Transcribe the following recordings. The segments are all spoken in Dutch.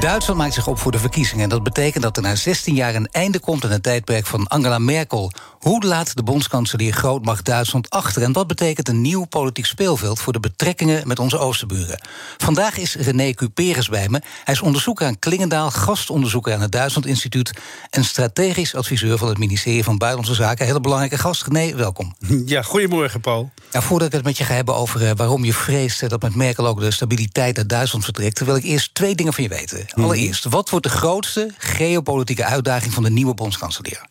Duitsland maakt zich op voor de verkiezingen. En dat betekent dat er na 16 jaar een einde komt aan het tijdperk van Angela Merkel. Hoe laat de bondskanselier grootmacht Duitsland achter? En wat betekent een nieuw politiek speelveld voor de betrekkingen met onze oosterburen? Vandaag is René Cuperes bij me. Hij is onderzoeker aan Klingendaal, gastonderzoeker aan het Duitsland Instituut en strategisch adviseur van het ministerie van Buitenlandse Zaken. Hele belangrijke gast. René, welkom. Ja, goedemorgen, Paul. Nou, voordat ik het met je ga hebben over uh, waarom je vreest dat met Merkel ook de stabiliteit uit Duitsland vertrekt, wil ik eerst twee dingen van je weten. Mhm. Allereerst, wat wordt de grootste geopolitieke uitdaging van de nieuwe bondskanselier?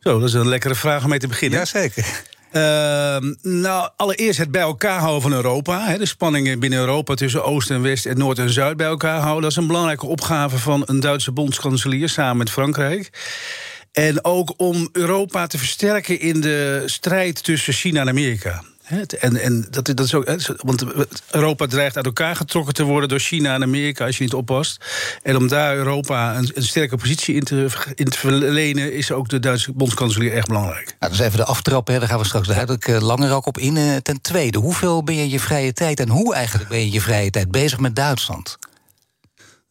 Zo, dat is een lekkere vraag om mee te beginnen. Jazeker. Uh, nou, allereerst het bij elkaar houden van Europa. Hè, de spanningen binnen Europa tussen Oost en West en Noord en Zuid bij elkaar houden. Dat is een belangrijke opgave van een Duitse bondskanselier samen met Frankrijk. En ook om Europa te versterken in de strijd tussen China en Amerika. En, en dat, dat is ook, want Europa dreigt uit elkaar getrokken te worden door China en Amerika als je niet oppast. En om daar Europa een, sterke positie in te, verlenen, is ook de Duitse bondskanselier erg belangrijk. Nou, dat is even de aftrap, hè. daar gaan we straks duidelijk uh, langer ook op in. Uh, ten tweede, hoeveel ben je je vrije tijd en hoe eigenlijk ben je je vrije tijd bezig met Duitsland?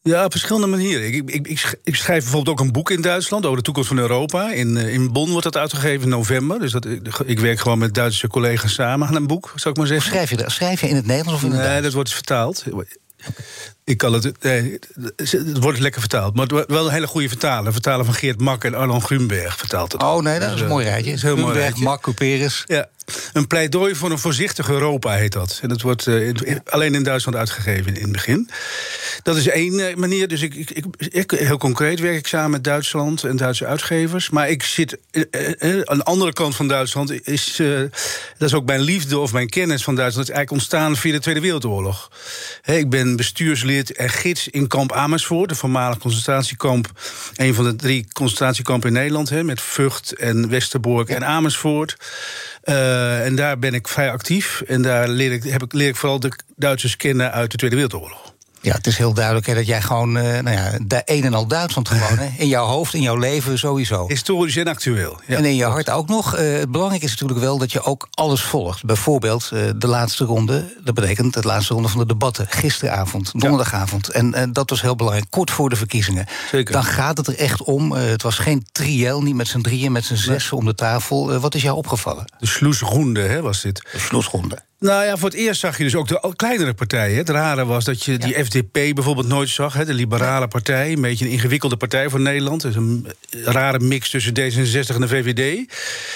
Ja, op verschillende manieren. Ik, ik, ik, schrijf bijvoorbeeld ook een boek in Duitsland over de toekomst van Europa. In, eh, in Bonn wordt dat uitgegeven in november. Dus dat, ik werk gewoon met Duitse collega's samen aan een boek, zou ik maar zeggen. Schrijf je, schrijf je in het Nederlands of in het Nee, Duits? dat wordt vertaald. Ik kan het. Nee, het wordt lekker vertaald. Maar wel een hele goede vertaler. Vertaler van Geert Mak en Arlan Grunberg vertaalt het. Oh nee, dat is een mooi rijtje. Dat is heel mooi rijtje. Mak, Cuperes. Ja. Een pleidooi voor een voorzichtig Europa heet dat. En dat wordt uh, in, alleen in Duitsland uitgegeven in het begin. Dat is één uh, manier. Dus ik, ik, ik, heel concreet werk ik samen met Duitsland en Duitse uitgevers. Maar ik zit. Uh, aan de andere kant van Duitsland is. dat is ook mijn liefde of mijn kennis van Duitsland. is eigenlijk ontstaan via de Tweede Wereldoorlog. He, ik ben bestuurslid en gids in kamp Amersfoort, de voormalig concentratiekamp. Een van de drie concentratiekampen in Nederland. He, met Vught en Westerbork en Amersfoort. Uh, en daar ben ik vrij actief. En daar leer ik, heb ik, leer ik vooral de Duitsers kennen uit de Tweede Wereldoorlog. Ja, het is heel duidelijk hè, dat jij gewoon, uh, nou ja, de een en al Duitsland gewoon, hè, in jouw hoofd, in jouw leven sowieso. Historisch en actueel. Ja. En in je hart ook nog. Uh, het belangrijke is natuurlijk wel dat je ook alles volgt. Bijvoorbeeld uh, de laatste ronde, dat betekent de laatste ronde van de debatten, gisteravond, donderdagavond. Ja. En dat was heel belangrijk, kort voor de verkiezingen. Zeker. Dan gaat het er echt om. het was geen triel, niet met z'n drieën, met z'n zessen nee. om de tafel. wat is jou opgevallen? De sloesronde, hè, was dit? De sloesronde. Nou ja, voor het eerst zag je dus ook de kleinere partijen. Het rare was dat je die. FDP bijvoorbeeld nooit zag. Hè, de liberale partij, een beetje een ingewikkelde partij voor Nederland. Dus een rare mix tussen D66 en de VVD.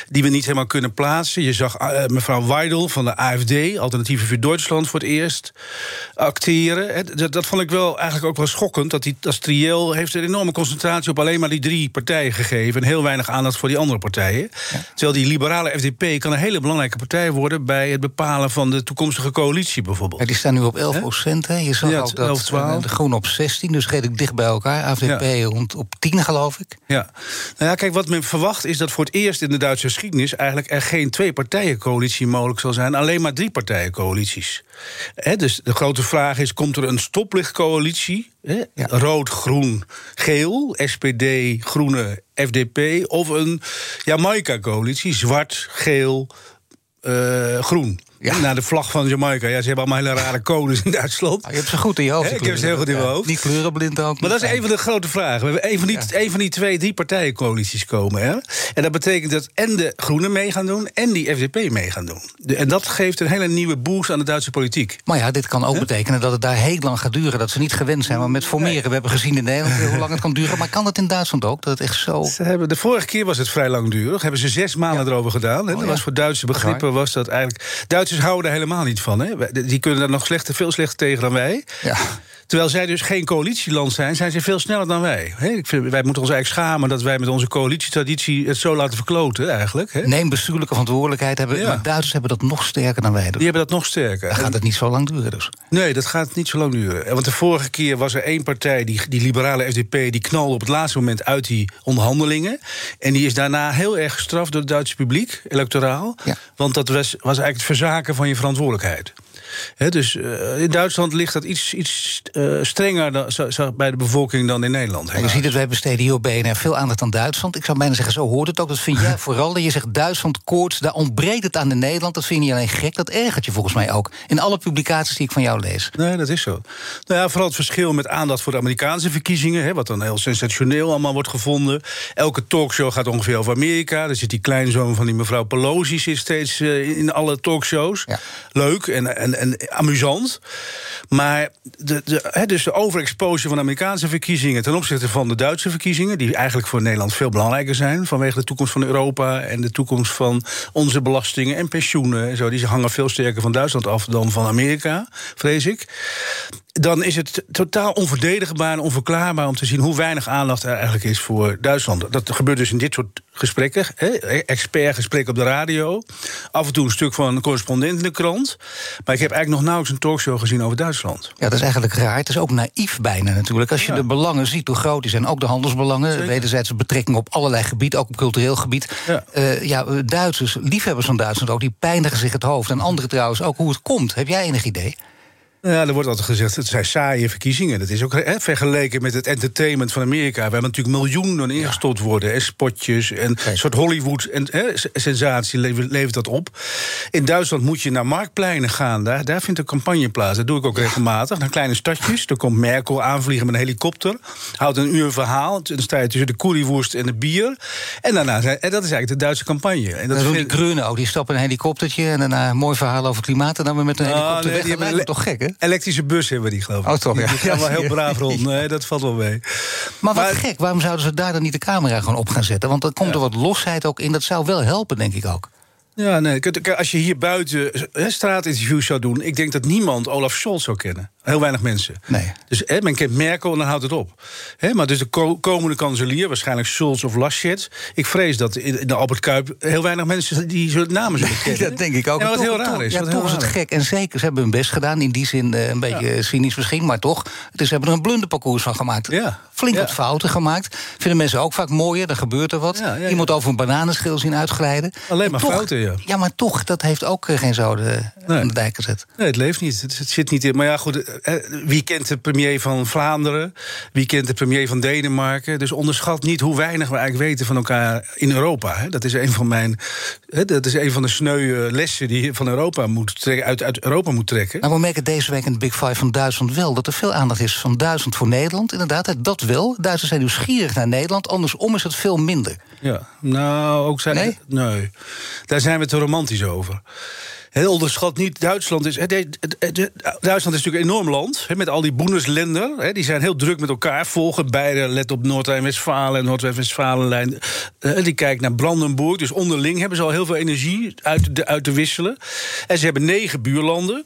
Die we niet helemaal kunnen plaatsen. Je zag uh, mevrouw Weidel van de AFD, Alternatieven voor Duitsland, voor het eerst acteren. Hè, dat, dat, vond ik wel eigenlijk ook wel schokkend. Dat die als triël heeft een enorme concentratie op alleen maar die drie partijen gegeven. En heel weinig aandacht voor die andere partijen. Ja. Terwijl die liberale FDP kan een hele belangrijke partij worden bij het bepalen van de toekomstige coalitie bijvoorbeeld. Ja, die staan nu op 11 procent. Je zag ja, ook dat 11, 12. de Groenen op 16, dus redelijk dicht bij elkaar. AVP ja. rond op 10, geloof ik. Ja. Nou ja, kijk, wat men verwacht is dat voor het eerst in de Duitse geschiedenis... eigenlijk er geen twee-partijen-coalitie mogelijk zal zijn... alleen maar drie-partijen-coalities. dus de grote vraag is, komt er een stoplichtcoalitie... Ja. Rood, groen, geel, SPD, groene, FDP... of een Jamaica-coalitie, zwart, geel, uh, groen. Ja. Naar de vlag van Jamaica. Ja, ze hebben allemaal hele rare codes in Duitsland. Ah, je hebt ze goed in je hoofd. He, ik heb ze heel goed in mijn hoofd. Niet kleurenblind ook. Maar dat is een van de grote vragen. We hebben een van die, een van die twee, drie partijencoalities komen. Hè? En dat betekent dat en de Groenen mee gaan doen... en die FDP mee gaan doen. De, en dat geeft een hele nieuwe boost aan de Duitse politiek. Maar ja, dit kan ook He? betekenen dat het daar heel lang gaat duren. Dat ze niet gewend zijn, maar met formeren. Nee. We hebben gezien in Nederland hoe lang het kan duren. Maar kan dat in Duitsland ook? Dat het echt zo... Ze hebben, de vorige keer was het vrij langdurig. Hebben ze zes maanden ja. erover gedaan. Hè? Oh, dat was voor Duitse begrippen was dat eigenlijk... Duitsers houden helemaal niet van. Hè? Die kunnen daar nog slechter, veel slechter tegen dan wij. Ja. Terwijl zij dus geen coalitieland zijn, zijn ze veel sneller dan wij. ik vind, wij moeten ons eigenlijk schamen dat wij met onze coalitietraditie het zo laten verkloten, eigenlijk. Neem bestuurlijke verantwoordelijkheid hebben. Maar Duitsers hebben dat nog sterker dan wij. Die hebben dat nog sterker. Dan gaat het niet zo lang duren dus. Nee, dat gaat niet zo lang duren. Want de vorige keer was er één partij, die, die liberale FDP, die knalde op het laatste moment uit die onderhandelingen. En die is daarna heel erg gestraft door het Duitse publiek, electoraal. Want dat was, was eigenlijk het verzaken van je verantwoordelijkheid dus uh, in Duitsland ligt dat iets, iets uh, strenger dan, zo, zo, bij de bevolking dan in Nederland. je ziet het, wij besteden hier op BNR veel aandacht aan Duitsland. Ik zou bijna zeggen, zo hoort het ook. Dat vind jij vooral. Je zegt Duitsland koorts, daar ontbreekt het aan in Nederland. Dat vind je niet alleen gek, dat ergert je volgens mij ook. In alle publicaties die ik van jou lees. Nee, dat is zo. Nou ja, vooral het verschil met aandacht voor de Amerikaanse verkiezingen... Wat dan heel sensationeel allemaal wordt gevonden. Elke talkshow gaat ongeveer over Amerika. Er zit die kleinzoon van die mevrouw Pelosi zit steeds uh, in alle talkshows. Ja. Leuk en, en, en amusant. Maar de, de, dus de overexposure van de Amerikaanse verkiezingen... ten opzichte van de Duitse verkiezingen... die eigenlijk voor Nederland veel belangrijker zijn... vanwege de toekomst van Europa en de toekomst van onze belastingen en pensioenen... En zo, die hangen veel sterker van Duitsland af dan van Amerika, vrees ik dan is het totaal onverdedigbaar en onverklaarbaar om te zien hoe weinig aandacht er eigenlijk is voor Duitsland. Dat gebeurt dus in dit soort gesprekken, expertgesprekken op de radio. Af en toe een stuk van een correspondent in de krant. Maar ik heb eigenlijk nog nauwelijks een talkshow gezien over Duitsland. Ja, dat is eigenlijk raar. Het is ook naïef bijna natuurlijk. Als je de belangen ziet, hoe groot die zijn, ook de handelsbelangen, Zeker. wederzijdse betrekkingen op allerlei gebieden, ook op cultureel gebied. Ja. Uh, ja, Duitsers, liefhebbers van Duitsland ook, die pijnigen zich het hoofd. En anderen trouwens ook hoe het komt. Heb jij enig idee? Ja, er wordt altijd gezegd, het zijn saaie verkiezingen. Dat is ook hè, vergeleken met het entertainment van Amerika... waar natuurlijk miljoenen ingestort worden. En spotjes en een soort Hollywood-sensatie levert dat op. In Duitsland moet je naar marktpleinen gaan. Daar, daar vindt een campagne plaats. Dat doe ik ook regelmatig. Naar kleine stadjes. Dan komt Merkel aanvliegen met een helikopter. Houdt een uur een verhaal. Dan sta je tussen de curryworst en het bier. En daarna, en dat is eigenlijk de Duitse campagne. En dat, doen die Groenen ook. Die stappen een helikoptertje... en daarna een mooi verhaal over klimaat... en dan weer met een ah, helikopter weg. Dat lijkt toch gek, hè? Elektrische bus hebben we die, geloof ik. Oh, toch, ja. Die gaan wel heel braaf rond. Nee, dat valt wel mee. Maar wat gek, waarom zouden ze daar dan niet de camera gewoon op gaan zetten? Want dan komt er wat losheid ook in. Dat zou wel helpen, denk ik ook. Ja, nee. Als je hier buiten straatinterviews zou doen... ik denk dat niemand Olaf Scholz zou kennen. Heel weinig mensen. Nee. Dus hè, men kent Merkel en dan houdt het op. Hè, maar dus de komende kanselier, waarschijnlijk Scholz of Laschet... ik vrees dat in de Albert Kuip heel weinig mensen die zullen namen zullen kennen. dat denk ik ook. En wat heel raar is. Ja, toch is het gek. En zeker, ze hebben hun best gedaan. In die zin uh, een beetje cynisch misschien, maar toch. Dus ze hebben er een blunderparcours van gemaakt. Ja. Flink wat fouten gemaakt. Vinden mensen ook vaak mooier, dan gebeurt er wat. Iemand over een bananenschil zien uitglijden. Alleen maar fouten, ja. Ja, maar toch, dat heeft ook eh, geen zoden nee. aan de dijk gezet. Nee, het leeft niet. Het, het zit niet in. Maar ja, goed, eh, wie kent de premier van Vlaanderen? Wie kent de premier van Denemarken? Dus onderschat niet hoe weinig we eigenlijk weten van elkaar in Europa. Dat is een van mijn. Dat is een van de sneuwe lessen die je van Europa moet trekken, uit, uit Europa moet trekken. Nou, we merken deze week in de Big Five van Duitsland wel dat er veel aandacht is van Duitsland voor Nederland. Inderdaad, dat wel. Duitsers zijn nieuwsgierig naar Nederland. Andersom is het veel minder. Ja, nou, ook zijn. Nee? nee. Daar zijn we te romantisch over heel onderschat niet. Duitsland is, Duitsland is natuurlijk een enorm land. met al die Bundesländer. die zijn heel druk met elkaar. Volgen beide, let op Noord-Rijn-Westfalen en Noord-West-Falenlijn. die kijkt naar Brandenburg. Dus onderling hebben ze al heel veel energie uit, uit te wisselen. En ze hebben negen buurlanden.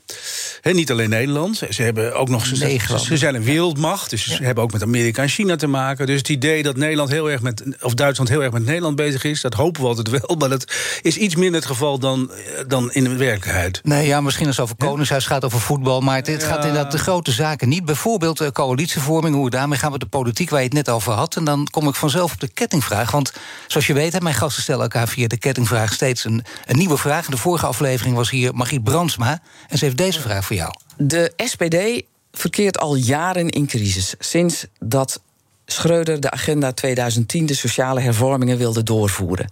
niet alleen Nederland. Ze hebben ook nog. Ze, ze zijn een wereldmacht. Dus ze hebben ook met Amerika en China te maken. Dus het idee dat Nederland heel erg met. of Duitsland heel erg met Nederland bezig is. dat hopen we altijd wel. Maar dat is iets minder het geval dan, dan in de werkelijkheid. Nee, ja, misschien als het over Koningshuis gaat, over voetbal. Maar het, het gaat inderdaad de grote zaken niet. Bijvoorbeeld uh, coalitievorming, hoe we daarmee gaan met de politiek... waar je het net over had. En dan kom ik vanzelf op de kettingvraag. Want zoals je weet, mijn gasten stellen elkaar via de kettingvraag... steeds een, een nieuwe vraag. de vorige aflevering was hier Margriet Brandsma. En ze heeft deze vraag voor jou. De SPD verkeert al jaren in crisis. Sinds dat Schreuder de agenda 2010, de sociale hervormingen, wilde doorvoeren.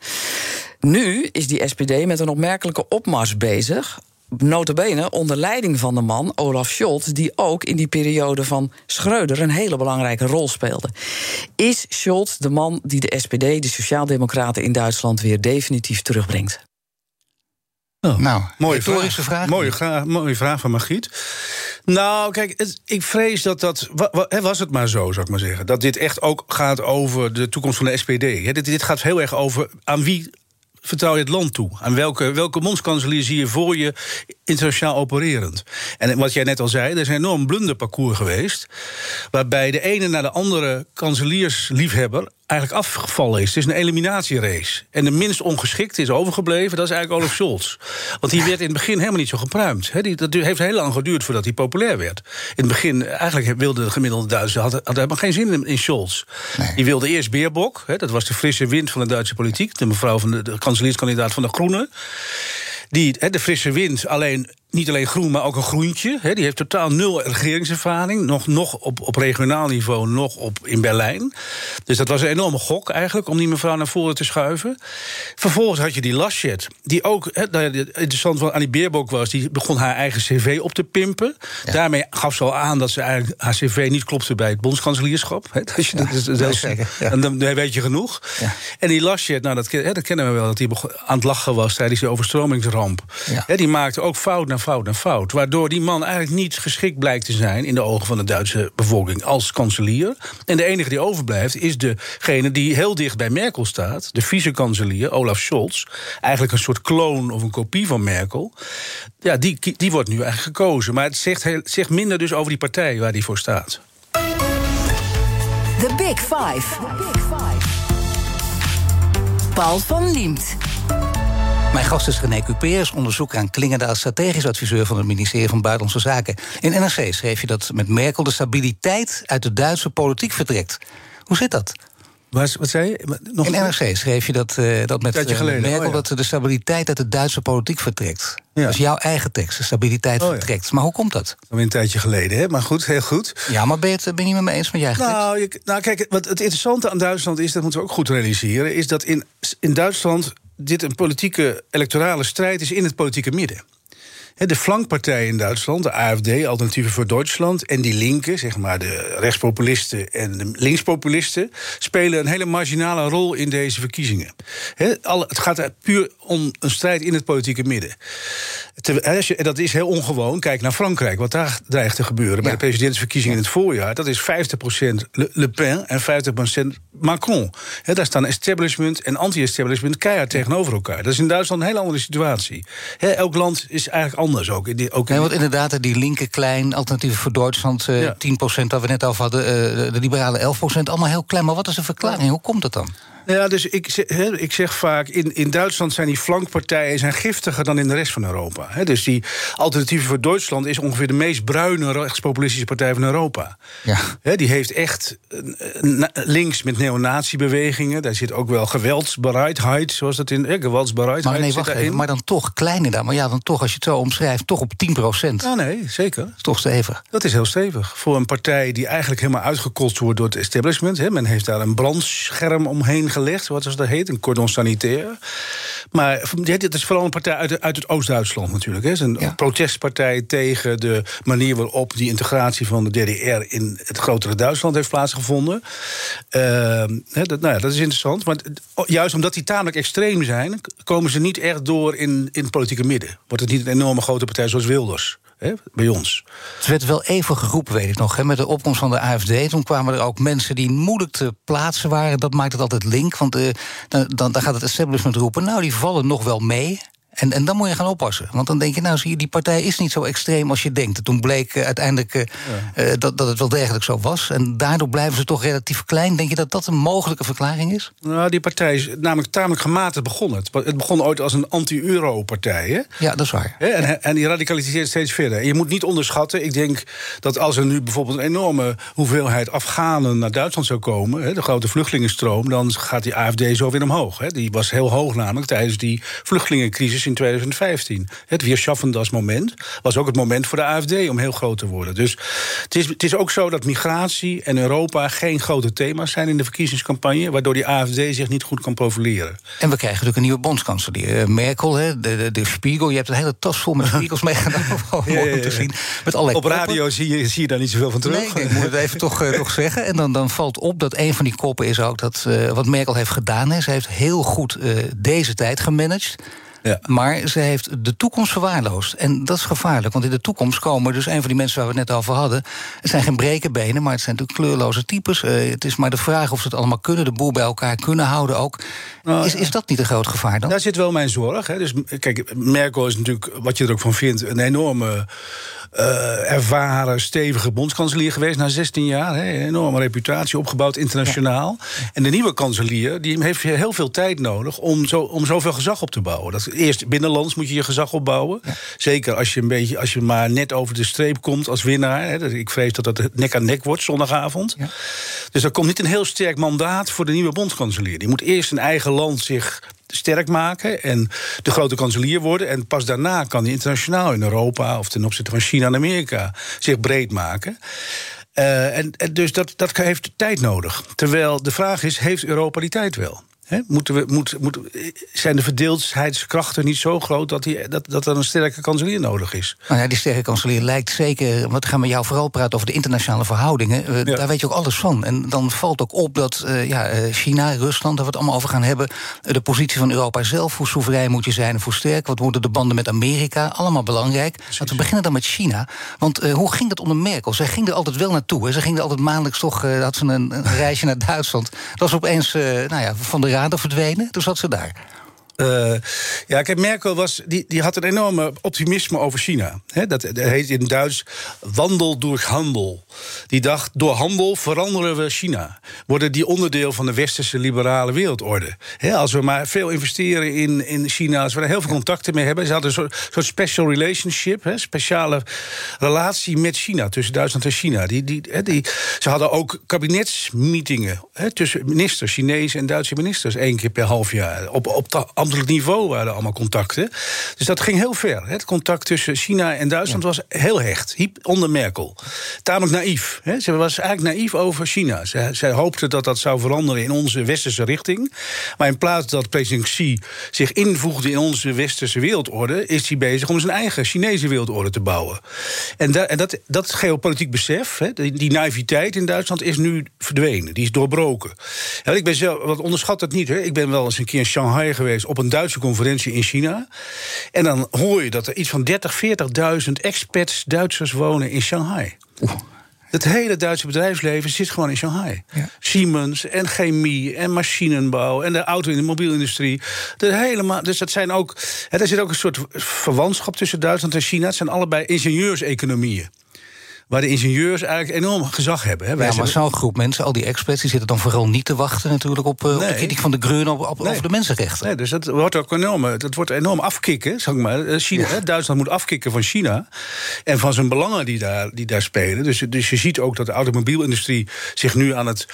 Nu is die SPD met een opmerkelijke opmars bezig. Notabene onder leiding van de man Olaf Scholz, die ook in die periode van Schreuder een hele belangrijke rol speelde. Is Scholz de man die de SPD, de Sociaaldemocraten in Duitsland, weer definitief terugbrengt? Oh, nou, mooie vraag. vraag. Mooie, mooie vraag van Margriet. Nou, kijk, ik vrees dat dat. Was het maar zo, zou ik maar zeggen. Dat dit echt ook gaat over de toekomst van de SPD. Dit, dit gaat heel erg over aan wie vertrouw je het land toe? Aan welke, welke zie je voor je internationaal opererend? En wat jij net al zei, er is een enorm blunderparcours geweest. Waarbij de ene naar de andere kanseliersliefhebber eigenlijk afgevallen is. Het is een eliminatierace. En de minst ongeschikt is overgebleven, dat is eigenlijk Olaf Scholz. Want die werd in het begin helemaal niet zo gepruimd. He, die, dat heeft heel lang geduurd voordat hij populair werd. In het begin, eigenlijk wilde de gemiddelde Duitser... had, had helemaal geen zin in, in Scholz. Die wilde eerst Beerbok, dat was de frisse wind van de Duitse politiek... de mevrouw van de, de kanselierskandidaat van de Groenen. Die, de frisse wind, alleen niet alleen groen, maar ook een groentje. die heeft totaal nul regeringservaring. Nog, nog op, op regionaal niveau, nog op, in Berlijn. Dus dat was een enorme gok eigenlijk om die mevrouw naar voren te schuiven. Vervolgens had je die Laschet, die ook he, nou interessant van die Beerbok was. Die begon haar eigen cv op te pimpen. Daarmee gaf ze al aan dat ze eigenlijk haar cv niet klopte bij het bondskanselierschap. He, dat is, dat is, en dan weet je genoeg. En die Laschet, nou, dat, dat kennen we wel, dat hij aan het lachen was tijdens die overstromingsramp. die maakte ook fout naar fout en fout. Waardoor die man eigenlijk niet geschikt blijkt te zijn in de ogen van de Duitse bevolking als kanselier. En de enige die overblijft is degene die heel dicht bij Merkel staat, de vice-kanselier Olaf Scholz. Eigenlijk een soort kloon of een kopie van Merkel. Ja, die, die wordt nu eigenlijk gekozen. Maar het zegt, heel, zegt minder dus over die partij waar die voor staat. The Big Five. Big Five. Paul van Liemt. Mijn gast is René Cupeers, onderzoeker aan Klingendaal, strategisch adviseur van het ministerie van Buitenlandse Zaken. In NRC schreef je dat met Merkel de stabiliteit uit de Duitse politiek vertrekt. Hoe zit dat? Wat, wat zei je? Nog in NRC schreef je dat, uh, dat met uh, Merkel oh, dat de stabiliteit uit de Duitse politiek vertrekt. Ja. Dat is jouw eigen tekst, de stabiliteit oh, vertrekt. Maar hoe komt dat? Alweer een tijdje geleden, hè? maar goed, heel goed. Ja, maar ben je het ben je niet met me eens met eigen nou, nou, kijk, wat het interessante aan Duitsland is, dat moeten we ook goed realiseren... is dat in, in Duitsland dit een politieke electorale strijd is in het politieke midden. De flankpartijen in Duitsland, de AFD, Alternatieven voor Duitsland... en die linken, zeg maar de rechtspopulisten en de linkspopulisten... spelen een hele marginale rol in deze verkiezingen. het gaat puur om een strijd in het politieke midden. En dat is heel ongewoon. Kijk naar Frankrijk, wat daar dreigt te gebeuren... bij de presidentsverkiezingen in het voorjaar. Dat is 50% Le Pen en 50% Macron. daar staan establishment en anti-establishment keihard tegenover elkaar. Dat is in Duitsland een hele andere situatie. elk land is eigenlijk anders anders ook. ook nee, want inderdaad, die linker klein, alternatieven voor Duitsland, uh, ja. 10% waar we net over hadden, uh, de liberale 11%, allemaal heel klein. Maar wat is de verklaring? Hoe komt dat dan? Ja, dus ik, ik zeg vaak, in, in Duitsland zijn die flankpartijen zijn giftiger dan in de rest van Europa. dus die Alternatieven voor Duitsland is ongeveer de meest bruine rechtspopulistische partij van Europa. Ja. die heeft echt links met neonatiebewegingen. Daar zit ook wel geweldsbereidheid, zoals dat in eh, geweldsbereidheid maar nee, wacht even, maar dan toch kleiner dan. Maar ja, dan toch, als je het zo omschrijft, toch op 10 procent. Ja, nee, zeker. Dat is toch stevig. Dat is heel stevig. Voor een partij die eigenlijk helemaal uitgekost wordt door het establishment. men heeft daar een brandscherm omheen wat zoals dat heet, een cordon sanitaire. Maar dit is vooral een partij uit, uit het Oost-Duitsland natuurlijk. Het is een protestpartij tegen de manier waarop die integratie van de DDR in het grotere Duitsland heeft plaatsgevonden. Uh, dat, nou ja, dat is interessant. Maar juist omdat die tamelijk extreem zijn, komen ze niet echt door in, in het politieke midden. Wordt het niet een enorme grote partij zoals Wilders bij ons. Het werd wel even geroepen, weet ik nog. Hè, met de opkomst van de AFD. Toen kwamen er ook mensen die moeilijk te plaatsen waren. Dat maakt het altijd link. Want uh, dan, dan, gaat het establishment roepen. Nou, die vallen nog wel mee. En, en dan moet je gaan oppassen. Want dan denk je, nou zie je, die partij is niet zo extreem als je denkt. toen bleek uh, uiteindelijk uh, dat, dat het wel degelijk zo was. En daardoor blijven ze toch relatief klein. Denk je dat dat een mogelijke verklaring is? Nou, die partij is namelijk tamelijk gematigd begonnen. Het begon ooit als een anti-euro-partij. Ja, dat is waar. En, en die radicaliseert steeds verder. En je moet niet onderschatten, ik denk dat als er nu bijvoorbeeld een enorme hoeveelheid Afghanen naar Duitsland zou komen, de grote vluchtelingenstroom, dan gaat die AFD zo weer omhoog. Die was heel hoog namelijk tijdens die vluchtelingencrisis in 2015. Het Weerschaffendas moment was ook het moment voor de AFD om heel groot te worden. Dus het is, het is ook zo dat migratie en Europa geen grote thema's zijn in de verkiezingscampagne, waardoor die AFD zich niet goed kan profileren. En we krijgen natuurlijk een nieuwe bondskanselier. Eh, Merkel, hè, de, de, de Spiegel. Je hebt een hele tas vol met spiegels meegenomen. ja, ja, te zien. Met Op radio zie je, zie je daar niet zoveel van terug. Nee, ik moet het even toch, uh, toch zeggen. En dan, dan valt op dat een van die koppen is ook dat uh, wat Merkel heeft gedaan. Is, ze heeft heel goed deze tijd gemanaged. Ja. Maar ze heeft de toekomst verwaarloosd. En dat is gevaarlijk, want in de toekomst komen dus een van die mensen waar we het net over hadden. Het zijn geen brekenbenen, maar het zijn natuurlijk kleurloze types. Uh, het is maar de vraag of ze het allemaal kunnen, de boel bij elkaar kunnen houden ook. Nou, is, is dat niet een groot gevaar dan? Daar zit wel mijn zorg. Hè. Dus kijk, Merkel is natuurlijk, wat je er ook van vindt, een enorme uh, ervaren, stevige bondskanselier geweest na 16 jaar. Hè, enorme reputatie opgebouwd internationaal. En de nieuwe kanselier die heeft heel veel tijd nodig om, zo, om zoveel gezag op te bouwen. Dat, eerst binnenlands moet je je gezag opbouwen. Zeker als je, een beetje, als je maar net over de streep komt als winnaar. Hè. Ik vrees dat dat nek aan nek wordt zondagavond. Dus er komt niet een heel sterk mandaat voor de nieuwe bondskanselier. Die moet eerst een eigen land zich sterk maken en de grote kanselier worden. En pas daarna kan hij internationaal in Europa of ten opzichte van China en Amerika zich breed maken. Uh, en, en, dus dat, dat heeft tijd nodig. Terwijl de vraag is: heeft Europa die tijd wel? Moeten we, moet, moet, zijn de verdeeldheidskrachten niet zo groot dat, die, dat, dat er een sterke kanselier nodig is? Nou ja, die sterke kanselier lijkt zeker. Wat gaan we jou vooral praten over de internationale verhoudingen? Uh, Daar weet je ook alles van. En dan valt ook op dat uh, ja, uh, China, Rusland, daar we het allemaal over gaan hebben. de positie van Europa zelf, hoe soeverein moet je zijn en hoe sterk? Wat worden de banden met Amerika? Allemaal belangrijk. Laten we beginnen dan met China. Want hoe ging dat onder Merkel? Zij ging er altijd wel naartoe. Hè? Ze ging er altijd maandelijks toch. had ze een, een reisje naar Duitsland. Dat was opeens nou ja, van de radar verdwenen. Toen zat ze daar. Uh, ja, kijk, Merkel was, die, die had een enorme optimisme over China. dat, heet in Duits wandel door handel. Die dacht, door handel veranderen we China. Worden die onderdeel van de westerse liberale wereldorde. als we maar veel investeren in, in China, als we er heel veel contacten mee hebben. Ze hadden een soort, special relationship, speciale relatie met China, tussen Duitsland en China. Die, die, die, ze hadden ook kabinetsmeetingen tussen ministers, Chinese en Duitse ministers, één keer per half jaar. Op, op de ambtelijk niveau waren allemaal contacten. Dus dat ging heel ver. Het contact tussen China en Duitsland was heel hecht. Onder Merkel. Tamelijk naïef. Ze was eigenlijk naïef over China. Zij, zij hoopte dat dat zou veranderen in onze westerse richting. Maar in plaats dat president Xi zich invoegde in onze westerse wereldorde... is hij bezig om zijn eigen Chinese wereldorde te bouwen. En, da, en dat, dat geopolitiek besef, die, die naïviteit in Duitsland... is nu verdwenen. Die is doorbroken. Ja, ik ben zelf, wat onderschat dat niet. Hè. Ik ben wel eens een keer in Shanghai geweest... op een Duitse conferentie in China. En dan hoor je dat er iets van 30, 40.000 expats Duitsers wonen in Shanghai. Het hele Duitse bedrijfsleven zit gewoon in Shanghai. Siemens en chemie en machinenbouw en de auto- en de mobielindustrie. De hele dus dat zijn ook. er zit ook een soort verwantschap tussen Duitsland en China. Het zijn allebei ingenieurseconomieën waar de ingenieurs eigenlijk enorm gezag hebben. Hè. Wij ja, maar zo'n groep mensen, al die experts, die zitten dan vooral niet te wachten natuurlijk op, uh, op de kritiek van de Grun op, over de mensenrechten. Nee, dus dat wordt ook enorm, dat wordt enorm afkicken, zeg maar. Eh, hè, Duitsland moet afkicken van China en van zijn belangen die daar, die daar spelen. Dus, dus je ziet ook dat de automobielindustrie zich nu aan het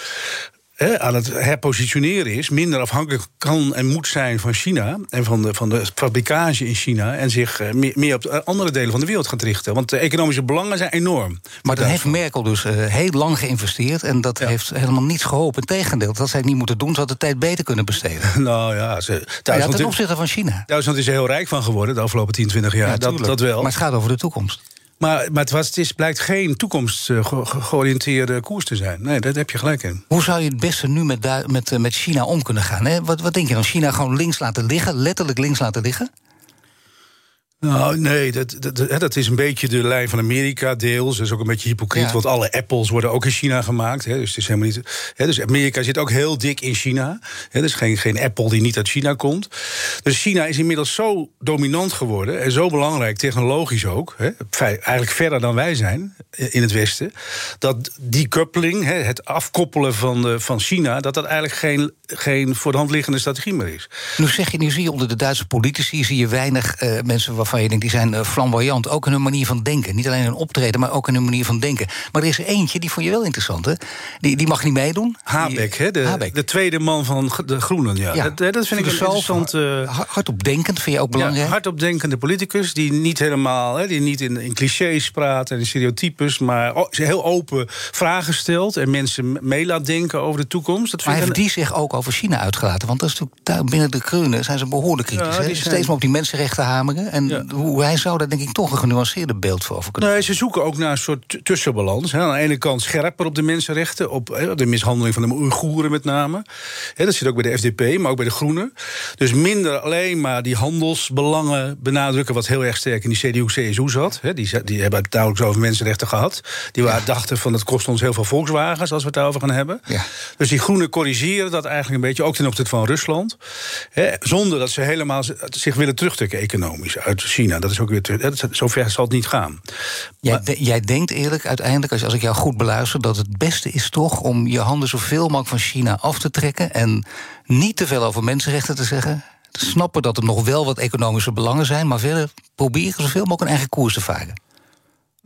aan het herpositioneren is, minder afhankelijk kan en moet zijn van China en van de, van de fabrikage in China en zich eh, meer, meer, op andere delen van de wereld gaat richten. Want de economische belangen zijn enorm. Maar dan heeft Merkel dus uh, heel lang geïnvesteerd en dat heeft helemaal niets geholpen. Integendeel, dat zij het niet moeten doen, ze had de tijd beter kunnen besteden. nou ja, ze, ja ten opzichte van China. Duitsland is er heel rijk van geworden de afgelopen 10, 20 jaar. dat, dat wel. Maar het gaat over de toekomst. Maar, maar het, het is, blijkt geen toekomstgeoriënteerde koers te zijn. Nee, daar heb je gelijk in. Hoe zou je het beste nu met, met, met China om kunnen gaan? Hè? Wat, wat denk je dan? China gewoon links laten liggen, letterlijk links laten liggen? Nou, nee, dat, dat, dat, is een beetje de lijn van Amerika deels. Dat is ook een beetje hypocriet, want alle Apples worden ook in China gemaakt. Hè, dus, het is helemaal niet, hè, dus Amerika zit ook heel dik in China. Hè, dus geen, geen Apple die niet uit China komt. Dus China is inmiddels zo dominant geworden en zo belangrijk, technologisch ook. Hè, eigenlijk verder dan wij zijn in het Westen. Dat die coupling, hè, het afkoppelen van, de, van China, dat dat eigenlijk geen, geen voor de hand liggende strategie meer is. Nu zeg je, nu zie je onder de Duitse politici zie je weinig uh, mensen waarvan je denkt die zijn uh, flamboyant. Ook in hun manier van denken. Niet alleen hun optreden, maar ook in hun manier van denken. Maar er is er eentje, die vond je wel interessant, hè? Die, die mag niet meedoen. Habeck, hè? De, de tweede man van de Groenen, ja. ja. Dat, dat, vind ik een interessant... Uh, hardopdenkend, vind je ook belangrijk? Ja, hardopdenkende politicus, die niet helemaal... Hè, die niet in, in clichés praat en in stereotypes... maar heel open vragen stelt... en mensen mee laat denken over de toekomst. Dat maar heeft die zich ook over China uitgelaten? Want dat is natuurlijk, binnen de Groenen zijn ze behoorlijk kritisch. Ja, Steeds maar op die mensenrechten hameren. En hoe hij zou daar denk ik toch een genuanceerder beeld voor over kunnen Nee, ze zoeken ook naar een soort tussenbalans. Hè. Aan de ene kant scherper op de mensenrechten, op de mishandeling van de Oeigoeren met name. dat zit ook bij de FDP, maar ook bij de Groenen. Dus minder alleen maar die handelsbelangen benadrukken, wat heel erg sterk in die CDU-CSU zat. die, die hebben het duidelijk over mensenrechten gehad. Die waren, dachten van het kost ons heel veel Volkswagens als we het daarover gaan hebben. Ja. Dus die Groenen corrigeren dat eigenlijk een beetje, ook ten opzichte van Rusland. zonder dat ze helemaal zich willen terugtrekken economisch uit China. Dat is ook weer. Zover zal het niet gaan. Jij, jij denkt eerlijk uiteindelijk, als, als ik jou goed beluister, dat het beste is toch om je handen zoveel mogelijk van China af te trekken en niet te veel over mensenrechten te zeggen. Snappen dat er nog wel wat economische belangen zijn, maar verder proberen zoveel mogelijk een eigen koers te varen.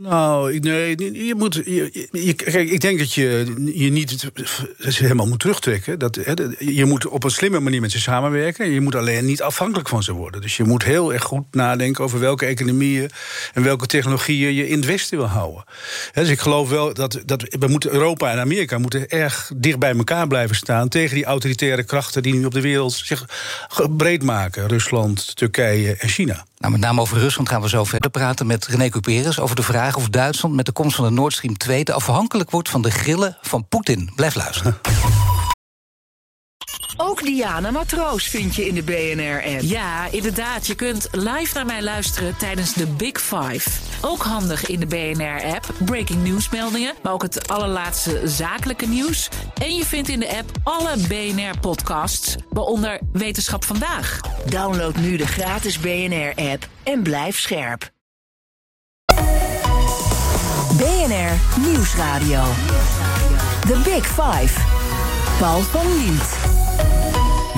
Nou, nee, je moet. Je, kijk, ik denk dat je je niet helemaal moet terugtrekken. Dat, je moet op een slimme manier met ze samenwerken. Je moet alleen niet afhankelijk van ze worden. Dus je moet heel erg goed nadenken over welke economieën en welke technologieën je in het Westen wil houden. dus ik geloof wel dat, dat we moeten Europa en Amerika moeten erg dicht bij elkaar blijven staan tegen die autoritaire krachten die nu op de wereld zich breed maken: Rusland, Turkije en China. Nou, met name over Rusland gaan we zo verder praten met René Cuperus over de vraag of Duitsland met de komst van de Nord Stream 2 te afhankelijk wordt van de grillen van Poetin. Blijf luisteren. Ook Diana Matroos vind je in de BNR-app. Ja, inderdaad. Je kunt live naar mij luisteren tijdens de Big Five. Ook handig in de BNR-app. Breaking nieuwsmeldingen, maar ook het allerlaatste zakelijke nieuws. En je vindt in de app alle BNR-podcasts, waaronder Wetenschap Vandaag. Download nu de gratis BNR-app en blijf scherp. BNR Nieuwsradio. The Big Five. Paul van Liemt.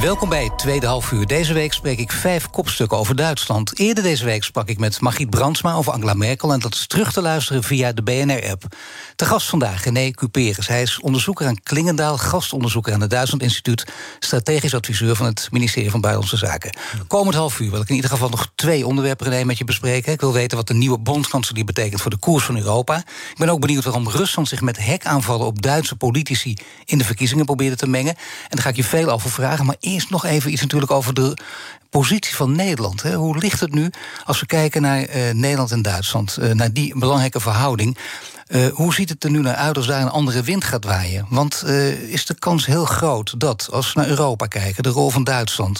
Welkom bij het tweede halfuur. Deze week spreek ik vijf kopstukken over Duitsland. Eerder deze week sprak ik met Margriet Brandsma over Angela Merkel... en dat is terug te luisteren via de BNR-app. De gast vandaag, René Cuperus. Hij is onderzoeker aan Klingendaal, gastonderzoeker aan het Duitsland Instituut... strategisch adviseur van het ministerie van Buitenlandse Zaken. Komend half uur wil ik in ieder geval nog twee onderwerpen, René, met je bespreken. Ik wil weten wat de nieuwe bondskanselier betekent voor de koers van Europa. Ik ben ook benieuwd waarom Rusland zich met hekaanvallen op Duitse politici... in de verkiezingen probeerde te mengen. En daar ga ik je veel over vragen, maar eerst nog even iets natuurlijk over de positie van Nederland. Hè. Hoe ligt het nu als we kijken naar uh, Nederland en Duitsland, uh, naar die belangrijke verhouding? Uh, hoe ziet het er nu naar uit als daar een andere wind gaat waaien? Want is de kans heel groot dat, als we naar Europa kijken, de rol van Duitsland,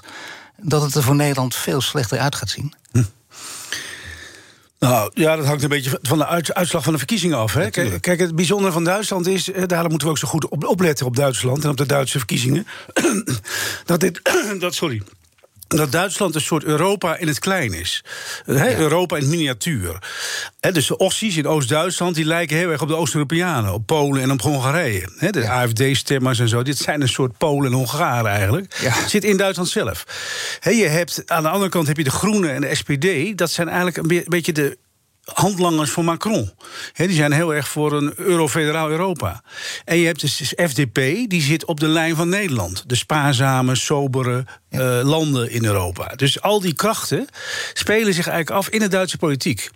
dat het er voor Nederland veel slechter uit gaat zien? Nou ja, dat hangt een beetje van de uitslag van de verkiezingen af. Hè? Kijk, kijk, het bijzondere van Duitsland is, eh, daarom moeten we ook zo goed op, opletten op Duitsland en op de Duitse verkiezingen. dat dit, dat, sorry, dat Duitsland een soort Europa in het klein is. Europa in miniatuur. dus de Ossies in Oost-Duitsland die lijken heel erg op de Oost-Europeanen, op Polen en op Hongarije. de AFD-stemmers en zo, dit zijn een soort Polen en Hongaren eigenlijk. Zit in Duitsland zelf. je hebt, aan de andere kant heb je de Groenen en de SPD. Dat zijn eigenlijk een beetje de handlangers voor Macron. die zijn heel erg voor een eurofederaal Europa. En je hebt dus FDP, die zit op de lijn van Nederland. De spaarzame, sobere uh, landen in Europa. Dus al die krachten spelen zich eigenlijk af in de Duitse politiek.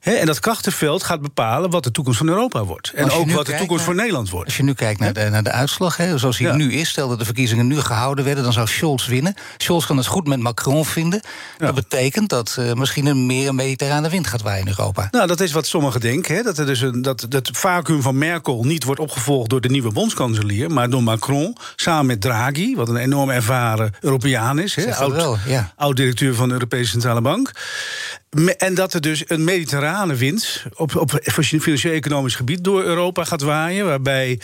en dat krachtenveld gaat bepalen wat de toekomst van Europa wordt. En ook wat de toekomst voor Nederland wordt. Als je nu kijkt naar de, naar de uitslag, zoals hij nu is... stel dat de verkiezingen nu gehouden werden, dan zou Scholz winnen. Scholz kan het goed met Macron vinden. Dat betekent dat uh, misschien een meer een mediterrane wind gaat waaien in Europa. Nou, dat is wat sommigen denken. dat, er dus een, dat het vacuüm van Merkel niet wordt opgevolgd... door de nieuwe bondskanselier, maar door Macron... samen met Draghi, wat een enorm ervaren Europeaan is, oud, ja. oud-directeur van de Europese Centrale Bank. En dat er dus een mediterrane wind op, op financieel-economisch gebied door Europa gaat waaien. Waarbij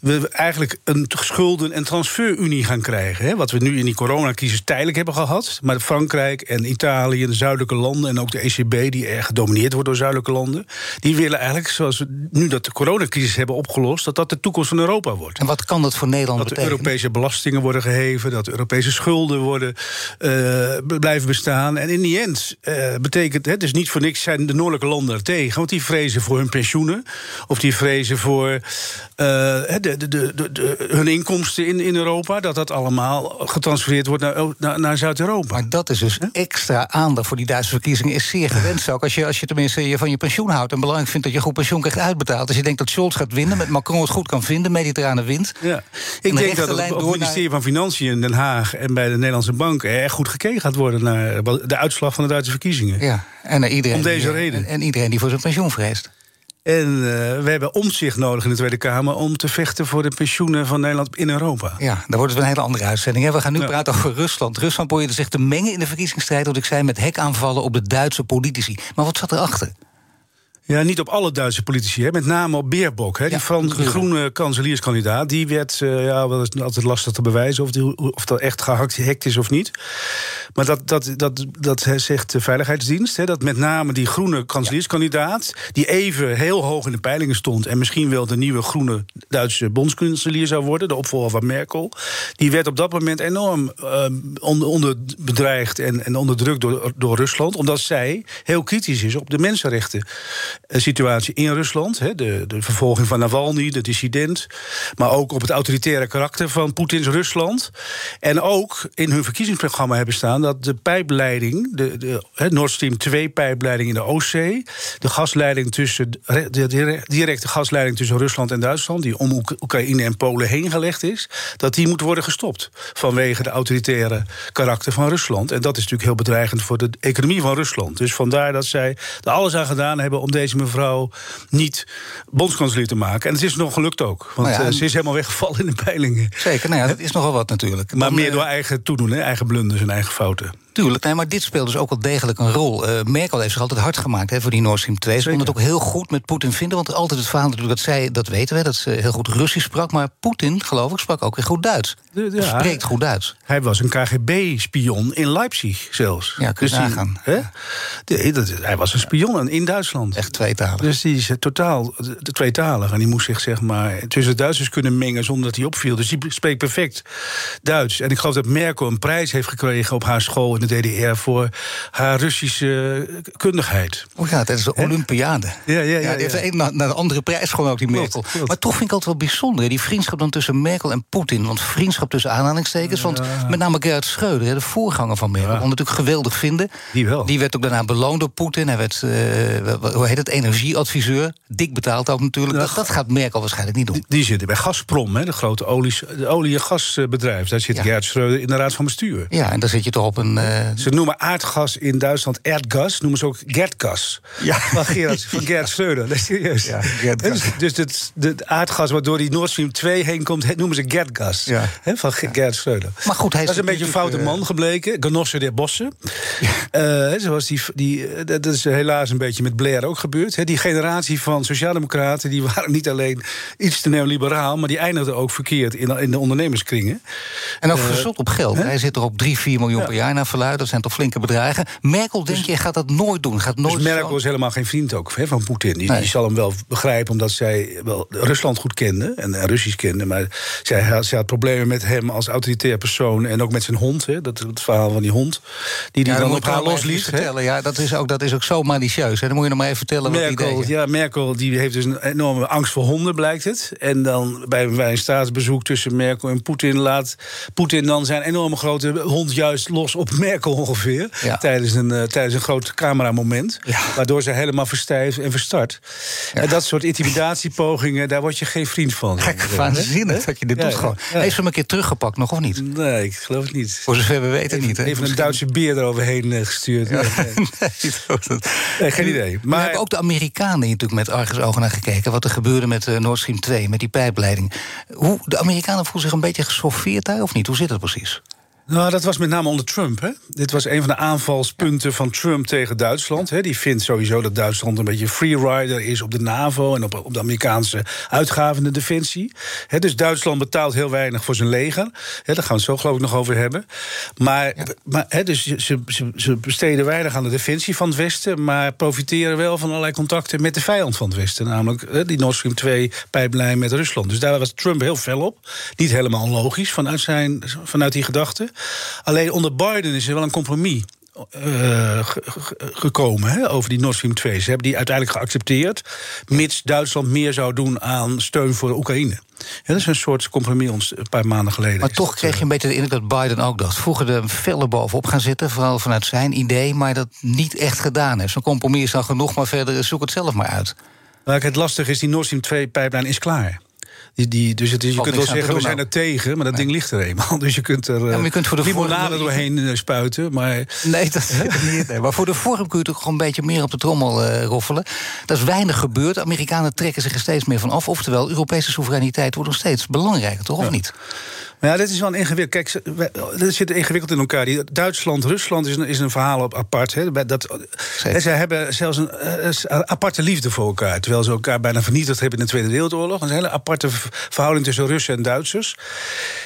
we eigenlijk een schulden- en transferunie gaan krijgen. Hè, wat we nu in die coronacrisis tijdelijk hebben gehad. Maar Frankrijk en Italië, de zuidelijke landen en ook de ECB, die erg gedomineerd wordt door zuidelijke landen. Die willen eigenlijk, zoals we nu dat de coronacrisis hebben opgelost, dat dat de toekomst van Europa wordt. En wat kan dat voor Nederland dat betekenen? Dat Europese belastingen worden geheven, dat Europese schulden worden, uh, blijven bestaan. En in die end uh, betekent betekent, het is niet voor niks zijn de noordelijke landen er tegen. Want die vrezen voor hun pensioenen. Of die vrezen voor de, de, de, de, hun inkomsten in, in Europa. Dat dat allemaal getransfereerd wordt naar, naar, naar Zuid-Europa. Maar dat is dus extra aandacht voor die Duitse verkiezingen. Is zeer gewenst ook. Als je, als je tenminste je van je pensioen houdt. En belangrijk vindt dat je goed pensioen krijgt uitbetaald. Als je denkt dat Scholz gaat winnen. Met Macron het goed kan vinden. Mediterrane wint. Ja. Ik denk dat het ministerie van Financiën in Den Haag. En bij de Nederlandse bank erg goed gekeken gaat worden naar de uitslag van de Duitse verkiezingen. Ja. En uh, iedereen, Om deze die, reden. En, en, iedereen die voor zijn pensioen vreest. En uh, we hebben omzicht nodig in de Tweede Kamer om te vechten voor de pensioenen van Nederland in Europa. Ja, dan wordt het een hele andere uitzending. Hè? We gaan nu ja. praten over Rusland. Rusland probeerde zich te mengen in de verkiezingsstrijd, wat ik zei, met hekaanvallen op de Duitse politici. Maar wat zat erachter? Ja, niet op alle Duitse politici, hè. met name op Beerbok. Hè. Die, ja, die groene kanselierskandidaat. Die werd, uh, ja, wel is altijd lastig te bewijzen of, die, of dat echt gehackt is of niet. Maar dat, dat, dat, dat zegt de Veiligheidsdienst. Hè, dat met name die groene kanselierskandidaat... die even heel hoog in de peilingen stond... en misschien wel de nieuwe groene Duitse bondskanselier zou worden... de opvolger van Merkel... die werd op dat moment enorm uh, onder, onder bedreigd en, en onderdrukt door, door Rusland... omdat zij heel kritisch is op de mensenrechten situatie in Rusland. Hè, de, de vervolging van Navalny, de dissident. Maar ook op het autoritaire karakter van Poetins Rusland. En ook in hun verkiezingsprogramma hebben staan dat de pijpleiding, de, de, de Nord Stream 2-pijpleiding in de Oostzee, de gasleiding tussen, de directe gasleiding tussen Rusland en Duitsland, die om Oekraïne en Polen heen gelegd is, dat die moet worden gestopt. Vanwege de autoritaire karakter van Rusland. En dat is natuurlijk heel bedreigend voor de economie van Rusland. Dus vandaar dat zij er alles aan gedaan hebben om deze mevrouw niet bondskanselier te maken. En het is nog gelukt ook. Want nou ja, ze is helemaal weggevallen in de peilingen. Zeker, nou ja, dat is nogal wat natuurlijk. Maar Dan, meer door eigen toedoen, hè? eigen blunders en eigen fouten. Tuurlijk, nee, maar dit speelt dus ook wel degelijk een rol. Uh, Merkel heeft zich altijd hard gemaakt hè, voor die Nord Stream 2. Ze kon het ook heel goed met Poetin vinden. Want altijd het verhaal natuurlijk dat zij, dat weten we, dat ze heel goed Russisch sprak. Maar Poetin, geloof ik, sprak ook weer goed Duits. Ja, spreekt goed Duits. Hij was een KGB-spion in Leipzig zelfs. Ja, kun je dus nagaan. Hè? De, dat, hij was een spion in Duitsland. Echt tweetalig. Dus die is totaal de, tweetalig. En die moest zich zeg maar tussen de Duitsers kunnen mengen zonder dat hij opviel. Dus die spreekt perfect Duits. En ik geloof dat Merkel een prijs heeft gekregen op haar school in de DDR voor haar Russische kundigheid. Oh ja, tijdens de Olympiade. Ja, ja, ja. ja die heeft de een naar de andere prijs gewoon ook, die Merkel. Klopt, klopt. Maar toch vind ik altijd wel bijzonder, die vriendschap dan tussen Merkel en Poetin. Want vriendschap tussen aanhalingstekens. Want met name Gerhard Schreuder, de voorganger van Merkel, ja. kon natuurlijk geweldig vinden. Die wel. Die werd ook daarna beloond door Poetin. Hij werd, uh, hoe heet het, energieadviseur. Dik betaald ook natuurlijk. Dat, dat, gaat Merkel waarschijnlijk niet doen. Die, die zitten bij Gazprom, hè, de grote olie, de olie- en gasbedrijf. Daar zit Gerhard Schreuder in de raad van bestuur. Ja, en daar zit je toch op een... Uh, Ze noemen aardgas in Duitsland erdgas, noemen ze ook Gertgas. Ja. Van Gerard, van Gerhard Schreuder, dat is serieus. Ja. Dus, dus het, het aardgas wat door die Nord Stream 2 heen komt, noemen ze Gertgas. Ja. Van. Gerhard Schreuder. Maar goed, hij dat is een beetje een foute uh, man gebleken. Genosse der Bossen. Ja. Uh, zoals die, die, dat is helaas een beetje met Blair ook gebeurd. Hè. Die generatie van sociaaldemocraten die waren niet alleen iets te neoliberaal, maar die eindigden ook verkeerd in, in de ondernemerskringen. En ook verzot op geld. Hij zit er op 3, 4 miljoen ja. per jaar naar verluid. Dat zijn toch flinke bedragen. Merkel, denk dus, je, gaat dat nooit doen. Gaat nooit dus Merkel is helemaal geen vriend ook hè, van Poetin. Die, nee. die, zal hem wel begrijpen, omdat zij wel Rusland goed kende en, en Russisch kende. Maar zij had, zij had problemen met hem als autoritair persoon en ook met zijn hond. Hè, dat het verhaal van die hond. Die die ja, dan op haar losliet. Ja, dat is, ook, dat is ook zo malicieus. Hè. Dan moet je nog maar even vertellen Merkel, wat die Ja, Merkel die heeft dus een enorme angst voor honden, blijkt het. En dan bij, bij een staatsbezoek tussen Merkel en Poetin laat Poetin dan zijn enorme grote hond juist los op Merkel ongeveer. Ja. Tijdens, een, uh, tijdens een groot cameramoment. Ja. Waardoor ze helemaal verstijft en verstart. Ja. En dat soort intimidatiepogingen, daar word je geen vriend van. Gek, waanzinnig dat je dit doet gewoon. Heeft ze hem een keer teruggepakt nog of niet? Nee, ik geloof het niet. Voor zover we weten even, niet. Hè? Even een Duitse beer eroverheen uh, gestuurd. Nee, nee. nee, geen idee. Maar de Amerikanen natuurlijk met argusogen naar gekeken. Wat er gebeurde met uh, Nord Stream 2, met die pijpleiding. Hoe, de Amerikanen voelen zich een beetje geschoffeerd daar, of niet? Hoe zit dat precies? Nou, dat was met name onder Trump. Hè? Dit was een van de aanvalspunten van Trump tegen Duitsland. Hè? Die vindt sowieso dat Duitsland een beetje freerider is op de NAVO en op, op de Amerikaanse uitgaven in de defensie. Hè, dus Duitsland betaalt heel weinig voor zijn leger. Hè, daar gaan we het zo geloof ik nog over hebben. Maar, ja. maar hè, dus ze, ze, ze, besteden weinig aan de defensie van het Westen, maar profiteren wel van allerlei contacten met de vijand van het Westen. Namelijk hè, die Nord Stream 2 pijplijn met Rusland. Dus daar was Trump heel fel op. Niet helemaal logisch vanuit, zijn, vanuit die gedachte. Alleen onder Biden is er wel een compromis. Uh, gekomen hè, over die Nord Stream 2. Ze hebben die uiteindelijk geaccepteerd, mits Duitsland meer zou doen aan steun voor de Oekraïne. Ja, dat is een soort compromis ons een paar maanden geleden. Maar toch kreeg je een beetje de indruk dat Biden ook dacht. Vroeger er felle bovenop gaan zitten, vooral vanuit zijn idee, maar dat niet echt gedaan heeft. Zo'n compromis is dan genoeg, maar verder zoek het zelf maar uit. Maar het lastige is, die Nord Stream 2-pijplijn is klaar. Die, die, dus het is, je kunt wel zeggen, we zijn er tegen, maar dat ding ligt er eenmaal. Dus je kunt er Ja, je eh, kunt voor de limonade doorheen eh, spuiten. Maar Nee, dat niet. Nee, Maar voor de vorm kun je toch gewoon een beetje meer op de trommel eh, roffelen. Dat is weinig gebeurd. Amerikanen trekken zich er steeds meer van af. Oftewel, Europese soevereiniteit wordt nog steeds belangrijker, toch? Of niet? Maar ja, dit is wel ingewikkeld. Kijk, ze- dit zit ingewikkeld in elkaar. Die Duitsland, Rusland is een, is een verhaal op apart. Hè. Dat, en zij hebben zelfs een, eh, een aparte liefde voor elkaar. Terwijl ze elkaar bijna vernietigd hebben in de Tweede Wereldoorlog. Dat is een hele aparte verhouding tussen Russen en Duitsers.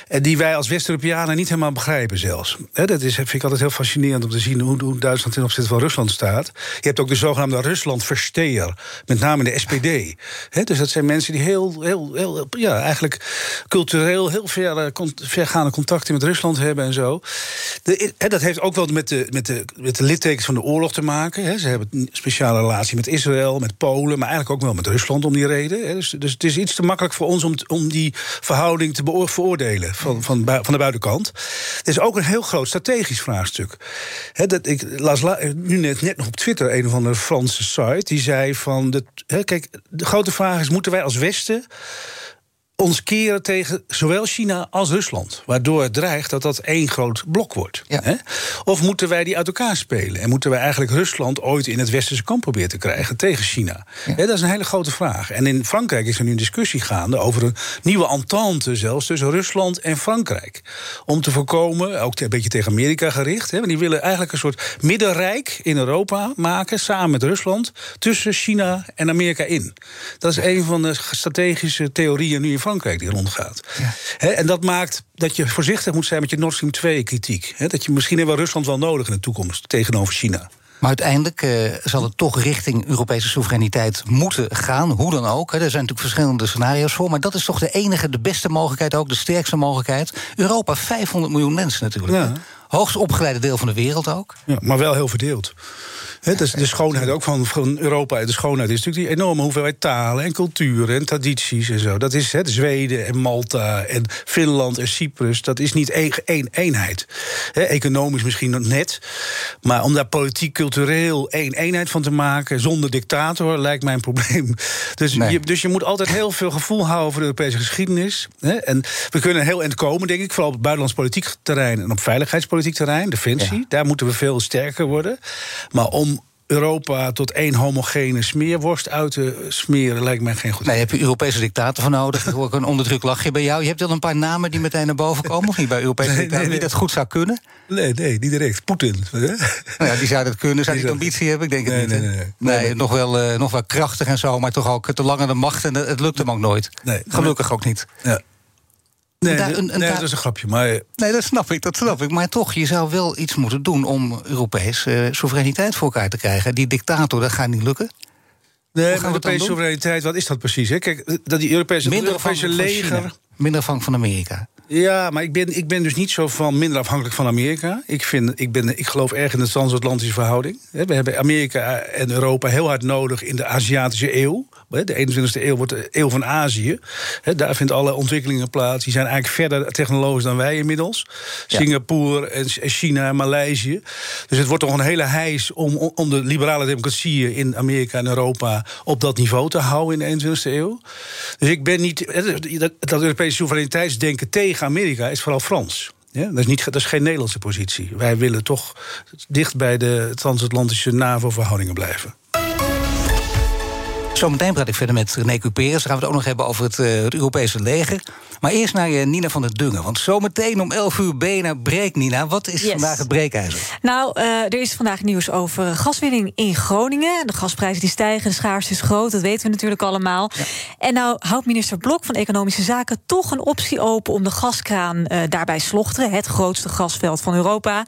En die wij als West-Europeanen niet helemaal begrijpen zelfs. Hè, dat is, vind ik altijd heel fascinerend om te zien hoe, hoe Duitsland ten opzichte van Rusland staat. Je hebt ook de zogenaamde Rusland-versteer. Met name de SPD. Hè, dus dat zijn mensen die heel, heel, heel ja, eigenlijk cultureel heel ver, eh, con- vergaande contacten met Rusland hebben en zo. De, dat heeft ook wel met de, met, de, met de littekens van de oorlog te maken. Ze hebben een speciale relatie met Israël, met Polen, maar eigenlijk ook wel met Rusland om die reden. Dus, dus het is iets te makkelijk voor ons om, om die verhouding te veroordelen van, van, bui- van de buitenkant. Het is ook een heel groot strategisch vraagstuk. Dat, ik las la- nu net, net nog op Twitter een of andere Franse site die zei van. De, kijk, de grote vraag is: moeten wij als Westen ons keren tegen zowel China als Rusland. Waardoor het dreigt dat dat één groot blok wordt. Ja. Hè? Of moeten wij die uit elkaar spelen? En moeten wij eigenlijk Rusland ooit in het westerse kamp proberen te krijgen tegen China? Hè, dat is een hele grote vraag. En in Frankrijk is er nu een discussie gaande over een nieuwe entente zelfs tussen Rusland en Frankrijk. Om te voorkomen, ook een beetje tegen Amerika gericht. Hè, want die willen eigenlijk een soort middenrijk in Europa maken, samen met Rusland, tussen China en Amerika in. Dat is een van de strategische theorieën nu in Frankrijk die rondgaat. En dat maakt dat je voorzichtig moet zijn met je Nord Stream 2 kritiek. Hè, dat je misschien hebben we Rusland wel nodig in de toekomst tegenover China. Maar uiteindelijk eh, zal het toch richting Europese soevereiniteit moeten gaan. Hoe dan ook. Hè. Er zijn natuurlijk verschillende scenario's voor. Maar dat is toch de enige, de beste mogelijkheid ook, de sterkste mogelijkheid. Europa, 500 miljoen mensen natuurlijk. Ja. Hoogst opgeleide deel van de wereld ook. Ja, maar wel heel verdeeld. Hè, dus de schoonheid ook van, van Europa. De schoonheid is natuurlijk die enorme hoeveelheid talen en culturen en tradities en zo. Dat is hè, Zweden en Malta en Finland en Cyprus. Dat is niet één, één eenheid. Economisch misschien nog net. Maar om daar politiek, cultureel één eenheid van te maken zonder dictator lijkt mij een probleem. Dus, Nee. je, dus je moet altijd heel veel gevoel houden voor de Europese geschiedenis. En we kunnen heel eind komen, denk ik, vooral op het buitenlands politiek terrein en op veiligheidspolitiek terrein, defensie. Ja. Daar moeten we veel sterker worden. Maar om Europa tot één homogene smeerworst uit te smeren, lijkt mij geen goed Nee, heb je Europese dictator voor nodig. Ik hoor ook een onderdrukt lachje bij jou. Je hebt wel een paar namen die meteen naar boven komen, of niet? Bij Europese Nee, dictator, nee, die dat goed zou kunnen. Nee, nee, niet direct. Poetin. Nou ja, die zou dat kunnen. Zou die ambitie hebben? Ik denk het niet. nee, nog, wel, eh, nog wel krachtig en zo, maar toch ook te lange de macht. En het lukt hem ook nooit. Gelukkig ook niet. Ja. Nee, dat- een- een nee daar- dat is een grapje. Maar Nee, dat snap ik, dat snap ik. Maar toch, je zou wel iets moeten doen om Europees eh, soevereiniteit voor elkaar te krijgen. Die dictator, dat gaat niet lukken. nee, maar Europese soevereiniteit, wat is dat precies? Hè? Kijk, dat die Europese, Minder Europese leger. Minder afhankelijk van Amerika. Ja, maar ik ben, ik ben dus niet zo van minder afhankelijk van Amerika. Ik, vind, ik, ben, ik geloof erg in de transatlantische verhouding. We hebben Amerika en Europa heel hard nodig in de Aziatische eeuw. De 21e eeuw wordt de eeuw van Azië. Daar vindt alle ontwikkelingen plaats. Die zijn eigenlijk verder technologisch dan wij inmiddels. Ja. Singapore en China en Maleisië. Dus het wordt toch een hele heis om, om de liberale democratieën in Amerika en Europa op dat niveau te houden in de 21e eeuw. Dus ik ben niet. Dat, dat Europese soevereiniteitsdenken tegen Amerika is vooral Frans. Ja, dat, is niet, dat is geen Nederlandse positie. Wij willen toch dicht bij de transatlantische NAVO-verhoudingen blijven. Zometeen praat ik verder met René Cuperus. Dan gaan we het ook nog hebben over het, eh, het Europese leger. Maar eerst naar eh, Nina van der Dungen. Want zometeen om 11 uur BNR breekt, Nina. Wat is Yes. vandaag het breekijzer? Nou, eh, er is vandaag nieuws over gaswinning in Groningen. De gasprijzen die stijgen, de schaarste is groot, dat weten we natuurlijk allemaal. En nou houdt minister Blok van Economische Zaken toch een optie open om de gaskraan daarbij Slochteren, het grootste gasveld van Europa,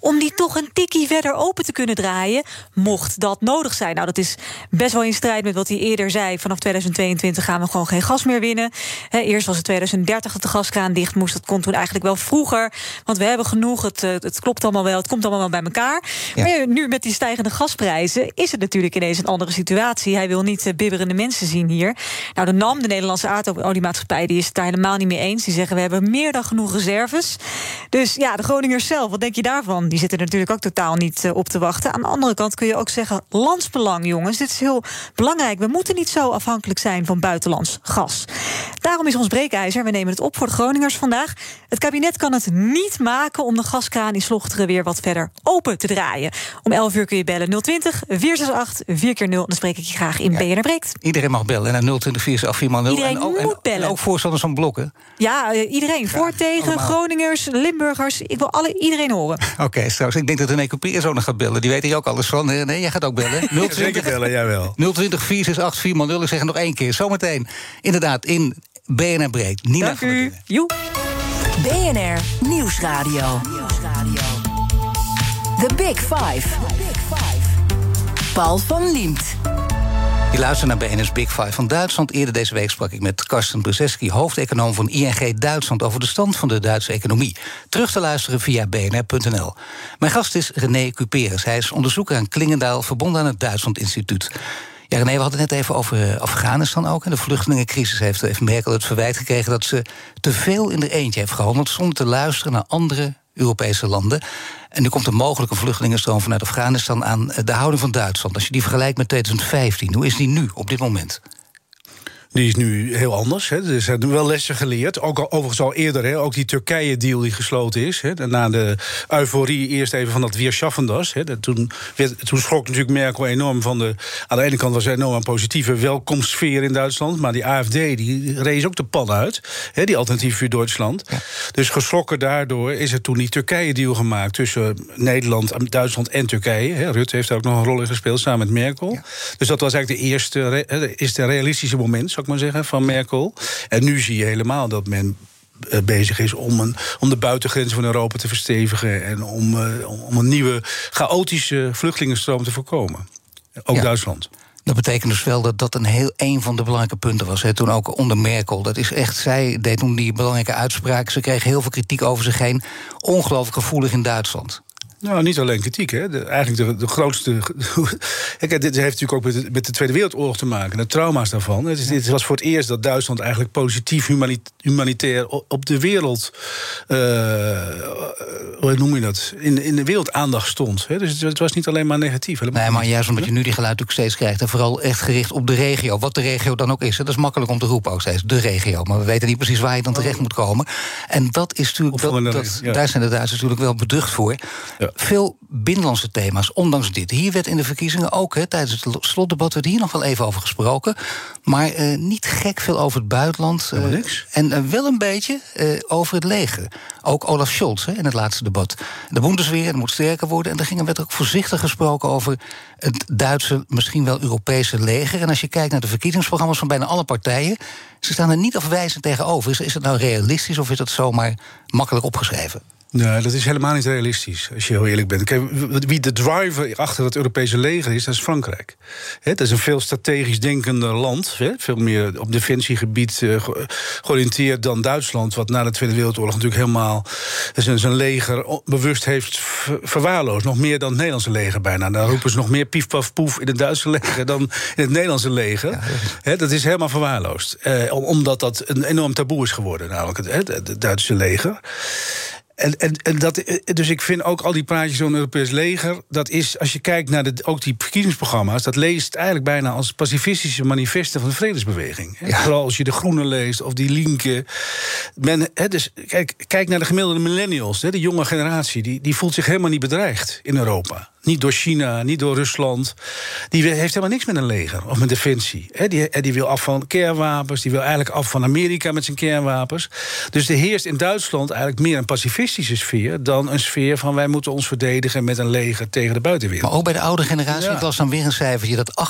om die toch een tikkie verder open te kunnen draaien, mocht dat nodig zijn. Nou, dat is best wel in strijd met wat hij eerder zei. Vanaf 2022 gaan we gewoon geen gas meer winnen. Eerst was het 2030 dat de gaskraan dicht moest. Dat kon toen eigenlijk wel vroeger. Want we hebben genoeg. Het, eh, het klopt allemaal wel. Het komt allemaal wel bij elkaar. Ja. Maar nu met die stijgende gasprijzen is het natuurlijk ineens een andere situatie. Hij wil niet eh, bibberende mensen zien hier. Nou, de NAM, de Nederlandse aardoliemaatschappij, die is het daar helemaal niet mee eens. Die zeggen we hebben meer dan genoeg reserves. Dus ja, de Groningers zelf, wat denk je daarvan? Die zitten er natuurlijk ook totaal niet eh, op te wachten. Aan de andere kant kun je ook zeggen, landsbelang, jongens. Dit is heel belangrijk kijk, we moeten niet zo afhankelijk zijn van buitenlands gas. Daarom is ons breekijzer, we nemen het op voor de Groningers vandaag. Het kabinet kan het niet maken om de gaskraan in Slochteren weer wat verder open te draaien. Om 11 uur kun je bellen 020 468 4 keer 0 Dan spreek ik je graag in BNR Breekt. Iedereen mag bellen naar 020 468 0 Iedereen en ook, moet en, bellen. En ook voorstanders van blokken. Ja, uh, iedereen. voor, tegen, allemaal. Groningers, Limburgers. Ik wil alle, iedereen horen. Oké, okay, trouwens, ik denk dat René Coupier zo nog gaat bellen. Die weet hier ook alles van. Nee, jij gaat ook bellen. 020, Zeker bellen, jij wel. 020 468 4 0 Ik zeg het nog één keer. Zometeen, inderdaad, in BNR Breekt. Nina Dank van u. Joe. BNR Nieuwsradio. The Big Five. Paul van Liemt. Je luistert naar BNS Big Five van Duitsland. Eerder deze week sprak ik met Karsten Brzeski, hoofdeconoom van ING Duitsland, over de stand van de Duitse economie. Terug te luisteren via bnr.nl. Mijn gast is René Cuperus. Hij is onderzoeker aan Klingendaal, verbonden aan het Duitsland Instituut. Ja, René, we hadden het net even over Afghanistan ook. En de vluchtelingencrisis heeft, heeft Merkel het verwijt gekregen dat ze te veel in de eentje heeft gehandeld zonder te luisteren naar andere Europese landen. En nu komt een mogelijke vluchtelingenstroom vanuit Afghanistan aan de houding van Duitsland. Als je die vergelijkt met 2015, hoe is die nu op dit moment? Die is nu heel anders. Hè. Er zijn wel lessen geleerd. Ook al, overigens al eerder, hè. ook die Turkije-deal die gesloten is. Hè. Na de euforie eerst even van dat Weerschaffendas. Hè. Toen, werd, toen schrok natuurlijk Merkel enorm van de... Aan de ene kant was er enorm een positieve welkomstsfeer in Duitsland... maar die AFD die rees ook de pan uit. Hè, die alternatief voor Duitsland. Ja. Dus geschrokken daardoor is er toen die Turkije-deal gemaakt... tussen Nederland, Duitsland en Turkije. Hè. Rutte heeft daar ook nog een rol in gespeeld, samen met Merkel. Ja. Dus dat was eigenlijk de eerste, is de realistische moment... zou ik maar zeggen, van Merkel. En nu zie je helemaal dat men bezig is om, een, om de buitengrenzen van Europa te verstevigen... en om, uh, om een nieuwe chaotische vluchtelingenstroom te voorkomen. Ook ja. Duitsland. Dat betekent dus wel dat dat een heel een van de belangrijke punten was. Hè, toen ook onder Merkel. Dat is echt, zij deed toen die belangrijke uitspraak. Ze kreeg heel veel kritiek over zich heen. Ongelooflijk gevoelig in Duitsland. Nou, niet alleen kritiek. Hè. De, eigenlijk de, de grootste. Kijk, dit heeft natuurlijk ook met de, met de, Tweede Wereldoorlog te maken. De trauma's daarvan. Het, is, dit was voor het eerst dat Duitsland eigenlijk positief humanitair op de wereld. Uh, hoe noem je dat? In, in de wereld aandacht stond. Hè. Dus het, het, was niet alleen maar negatief. Nee, maar juist omdat je nu die geluid ook steeds krijgt. En vooral echt gericht op de regio. Wat de regio dan ook is. Hè. Dat is makkelijk om te roepen ook steeds. De regio. Maar we weten niet precies waar je dan terecht moet komen. En dat is natuurlijk. Dat, dat, ja. Daar zijn de Duitsers natuurlijk wel beducht voor. Ja. Veel binnenlandse thema's, ondanks dit. Hier werd in de verkiezingen ook, hè, tijdens het slotdebat... werd hier nog wel even over gesproken. Maar uh, niet gek veel over het buitenland. Uh, niks. En uh, wel een beetje over het leger. Ook Olaf Scholz hè, in het laatste debat. De Bundesweer moet sterker worden. En daar ging, werd ook voorzichtig gesproken over het Duitse, misschien wel Europese leger. En als je kijkt naar de verkiezingsprogramma's van bijna alle partijen... ze staan er niet afwijzend tegenover. Is, is het nou realistisch of is het zomaar makkelijk opgeschreven? Nee, dat is helemaal niet realistisch, als je heel eerlijk bent. Kijk, wie de driver achter het Europese leger is, dat is Frankrijk. He, dat is een veel strategisch denkender land. He, veel meer op defensiegebied uh, georiënteerd dan Duitsland... wat na de Tweede Wereldoorlog natuurlijk helemaal zijn, zijn leger bewust heeft verwaarloosd. Nog meer dan het Nederlandse leger bijna. Daar roepen ze nog meer pief, paf, poef in het Duitse leger... dan in het Nederlandse leger. Ja, He, dat is helemaal verwaarloosd. Eh, omdat dat een enorm taboe is geworden, namelijk het, het, het Duitse leger. En, en, en dat, dus ik vind ook al die praatjes over een Europees leger... dat is, als je kijkt naar de, ook die verkiezingsprogramma's... dat leest eigenlijk bijna als pacifistische manifesten van de vredesbeweging. Ja. Vooral als je de Groene leest of die Linke. Men, he, dus, kijk, kijk naar de gemiddelde millennials, he, de jonge generatie... Die, die voelt zich helemaal niet bedreigd in Europa. Niet door China, niet door Rusland. Die heeft helemaal niks met een leger of met defensie. Die, die wil af van kernwapens. Die wil eigenlijk af van Amerika met zijn kernwapens. Dus er heerst in Duitsland eigenlijk meer een pacifistische sfeer... dan een sfeer van wij moeten ons verdedigen met een leger tegen de buitenwereld. Maar ook bij de oude generatie, ja. ik las dan weer een cijfertje... dat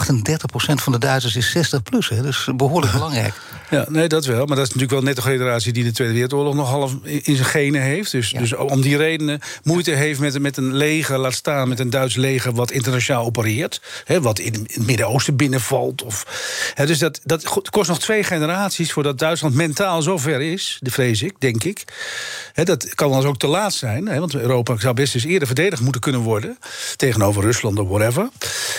38% van de Duitsers is 60 plus. Hè? Dus behoorlijk belangrijk. Ja, nee, dat wel. Maar dat is natuurlijk wel net de generatie... die de Tweede Wereldoorlog nog half in zijn genen heeft. Dus, ja. dus om die redenen moeite heeft met, met een leger... laat staan met een Duits leger wat internationaal opereert. Hè, wat in het Midden-Oosten binnenvalt. Of, hè, dus dat, dat kost nog twee generaties voordat Duitsland mentaal zo ver is. De vrees ik, denk ik. Hè, dat kan dan ook te laat zijn. Hè, want Europa zou best eens eerder verdedigd moeten kunnen worden. Tegenover Rusland of whatever.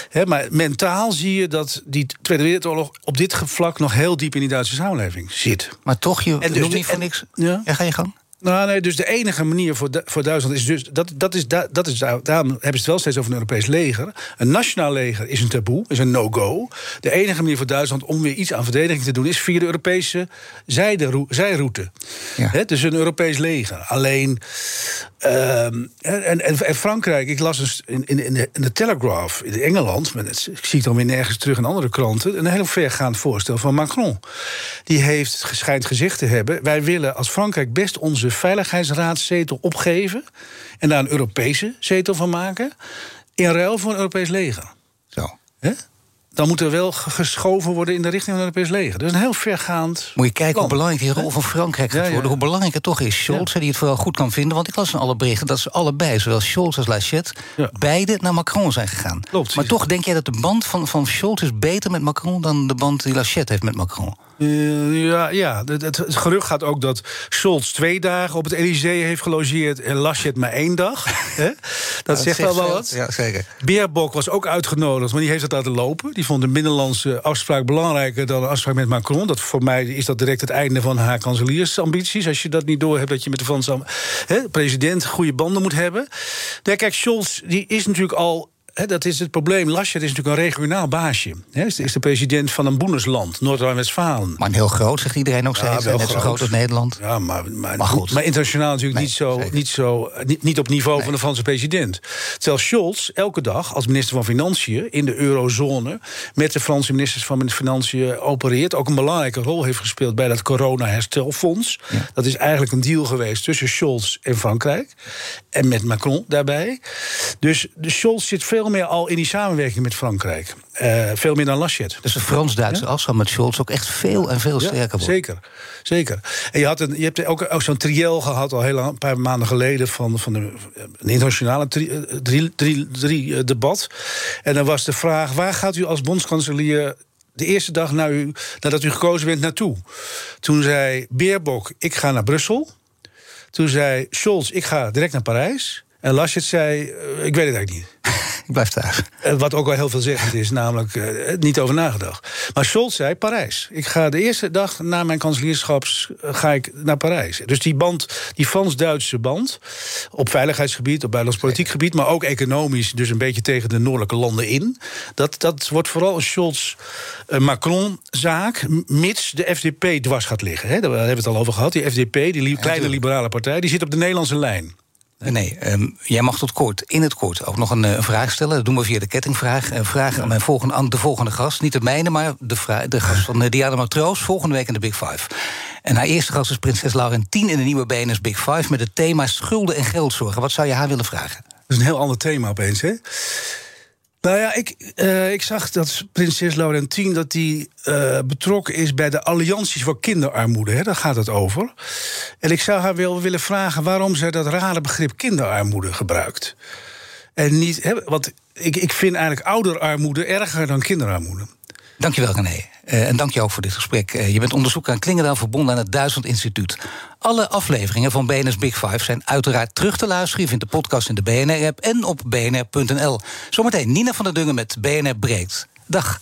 Hè, maar mentaal zie je dat die Tweede Wereldoorlog op dit vlak nog heel diep in die Duitse samenleving zit. Maar toch, je En en dus niet voor en- niks. Ja. Ja, ga je gang. Nou, nee, dus de enige manier voor, voor Duitsland is dus. Dat, dat is, dat is, daarom hebben ze het wel steeds over een Europees leger. Een nationaal leger is een taboe, is een no-go. De enige manier voor Duitsland om weer iets aan verdediging te doen is via de Europese zijroute. Ja. dus een Europees leger. Alleen. Ehm, en, en, Frankrijk, ik las in, in, in, de, in de Telegraph in Engeland, het, ik zie het dan weer nergens terug in andere kranten, een heel vergaand voorstel van Macron. Die heeft geschijnd gezegd te hebben: wij willen als Frankrijk best onze de Veiligheidsraadszetel opgeven en daar een Europese zetel van maken. In ruil voor een Europees leger. Zo. Dan moet er wel geschoven worden in de richting van het Europees leger. Dat is een heel vergaand. Moet je kijken hoe belangrijk die rol van Frankrijk gaat worden. Hoe belangrijk het toch is. Scholz, die het vooral goed kan vinden. Want ik las in alle berichten dat ze allebei, zowel Scholz als Lachette, beide naar Macron zijn gegaan. Klopt. Maar toch denk jij dat de band van, van Scholz is beter met Macron dan de band die Lachette heeft met Macron? Uh, ja, ja. Het, het, gerucht gaat ook dat Scholz twee dagen op het Elysée heeft gelogeerd... en Laschet maar één dag. dat zegt wel wel wat. Ja, zeker. Beerbok was ook uitgenodigd, maar die heeft het laten lopen. Die vond de binnenlandse afspraak belangrijker dan een afspraak met Macron. Dat, voor mij is dat direct het einde van haar kanseliersambities. Als je dat niet door hebt, dat je met de Franse president goede banden moet hebben. Nee, kijk, Scholz die is natuurlijk al dat is het probleem. Laschet is natuurlijk een regionaal baasje. He, is, de, president van een boenesland, Noord-Rijn-Westfalen. Maar heel groot, zegt iedereen ook steeds. net zo groot als Nederland. Ja, maar, maar, maar, goed. maar internationaal natuurlijk niet, zo, niet, zo, niet, niet op niveau van de Franse president. Terwijl Scholz elke dag als minister van Financiën... in de eurozone met de Franse ministers van Financiën opereert... ook een belangrijke rol heeft gespeeld bij dat corona-herstelfonds. Dat is eigenlijk een deal geweest tussen Scholz en Frankrijk. En met Macron daarbij. Dus de Scholz zit veel meer al in die samenwerking met Frankrijk. Uh, veel meer dan Laschet. Dus de Frans-Duitse ja? afstand met Scholz ook echt veel en veel sterker wordt. Zeker, zeker. En je, had een, je hebt ook, ook zo'n triel gehad al heel lang, een paar maanden geleden... van, van de, een internationale tri, drie, drie, drie, eh, debat. En dan was de vraag, waar gaat u als bondskanselier de eerste dag na u, nadat u gekozen bent naartoe? Toen zei Beerbok, ik ga naar Brussel. Toen zei Scholz, ik ga direct naar Parijs. En Laschet zei, eh, ik weet het eigenlijk niet. Ik blijf thuis. Eh, wat ook wel heel veelzeggend is, namelijk uh, niet over nagedacht. Maar Scholz zei Parijs. Ik ga de eerste dag na mijn kanselierschap ga ik naar Parijs. Dus die band, die Frans-Duitse band... op veiligheidsgebied, op buitenlands politiek gebied... maar ook economisch, dus een beetje tegen de noordelijke landen in... dat, dat wordt vooral een Scholz-Macron-zaak... mits de FDP dwars gaat liggen. Hè? Daar hebben we het al over gehad. Die FDP, die kleine liberale partij, die zit op de Nederlandse lijn. Nee, um, jij mag tot kort, in het kort, ook nog een, een, vraag stellen. Dat doen we via de kettingvraag. Een vraag aan, mijn volgende, aan de volgende gast. Niet de mijne, maar de, de gast van uh, Diana Matroos. Volgende week in de Big Five. En haar eerste gast is prinses Laurentien in de nieuwe BNS Big Five... met het thema schulden en geldzorgen. Wat zou je haar willen vragen? Dat is een heel ander thema opeens, hè? Nou ja, ik, uh, ik zag dat prinses Laurentien dat die, uh, betrokken is bij de allianties voor kinderarmoede. Hè, daar gaat het over. En ik zou haar wel willen vragen waarom zij dat rare begrip kinderarmoede gebruikt. En niet, hè, want ik, ik vind eigenlijk ouderarmoede erger dan kinderarmoede. Dankjewel, René. Uh, en dank je ook voor dit gesprek. Uh, je bent onderzoeker aan Klingendaal verbonden aan het Duitsland Instituut. Alle afleveringen van BNS Big Five zijn uiteraard terug te luisteren. Je vindt de podcast in de BNR-app en op bnr.nl. Zometeen Nina van der Dungen met BNR Breekt. Dag.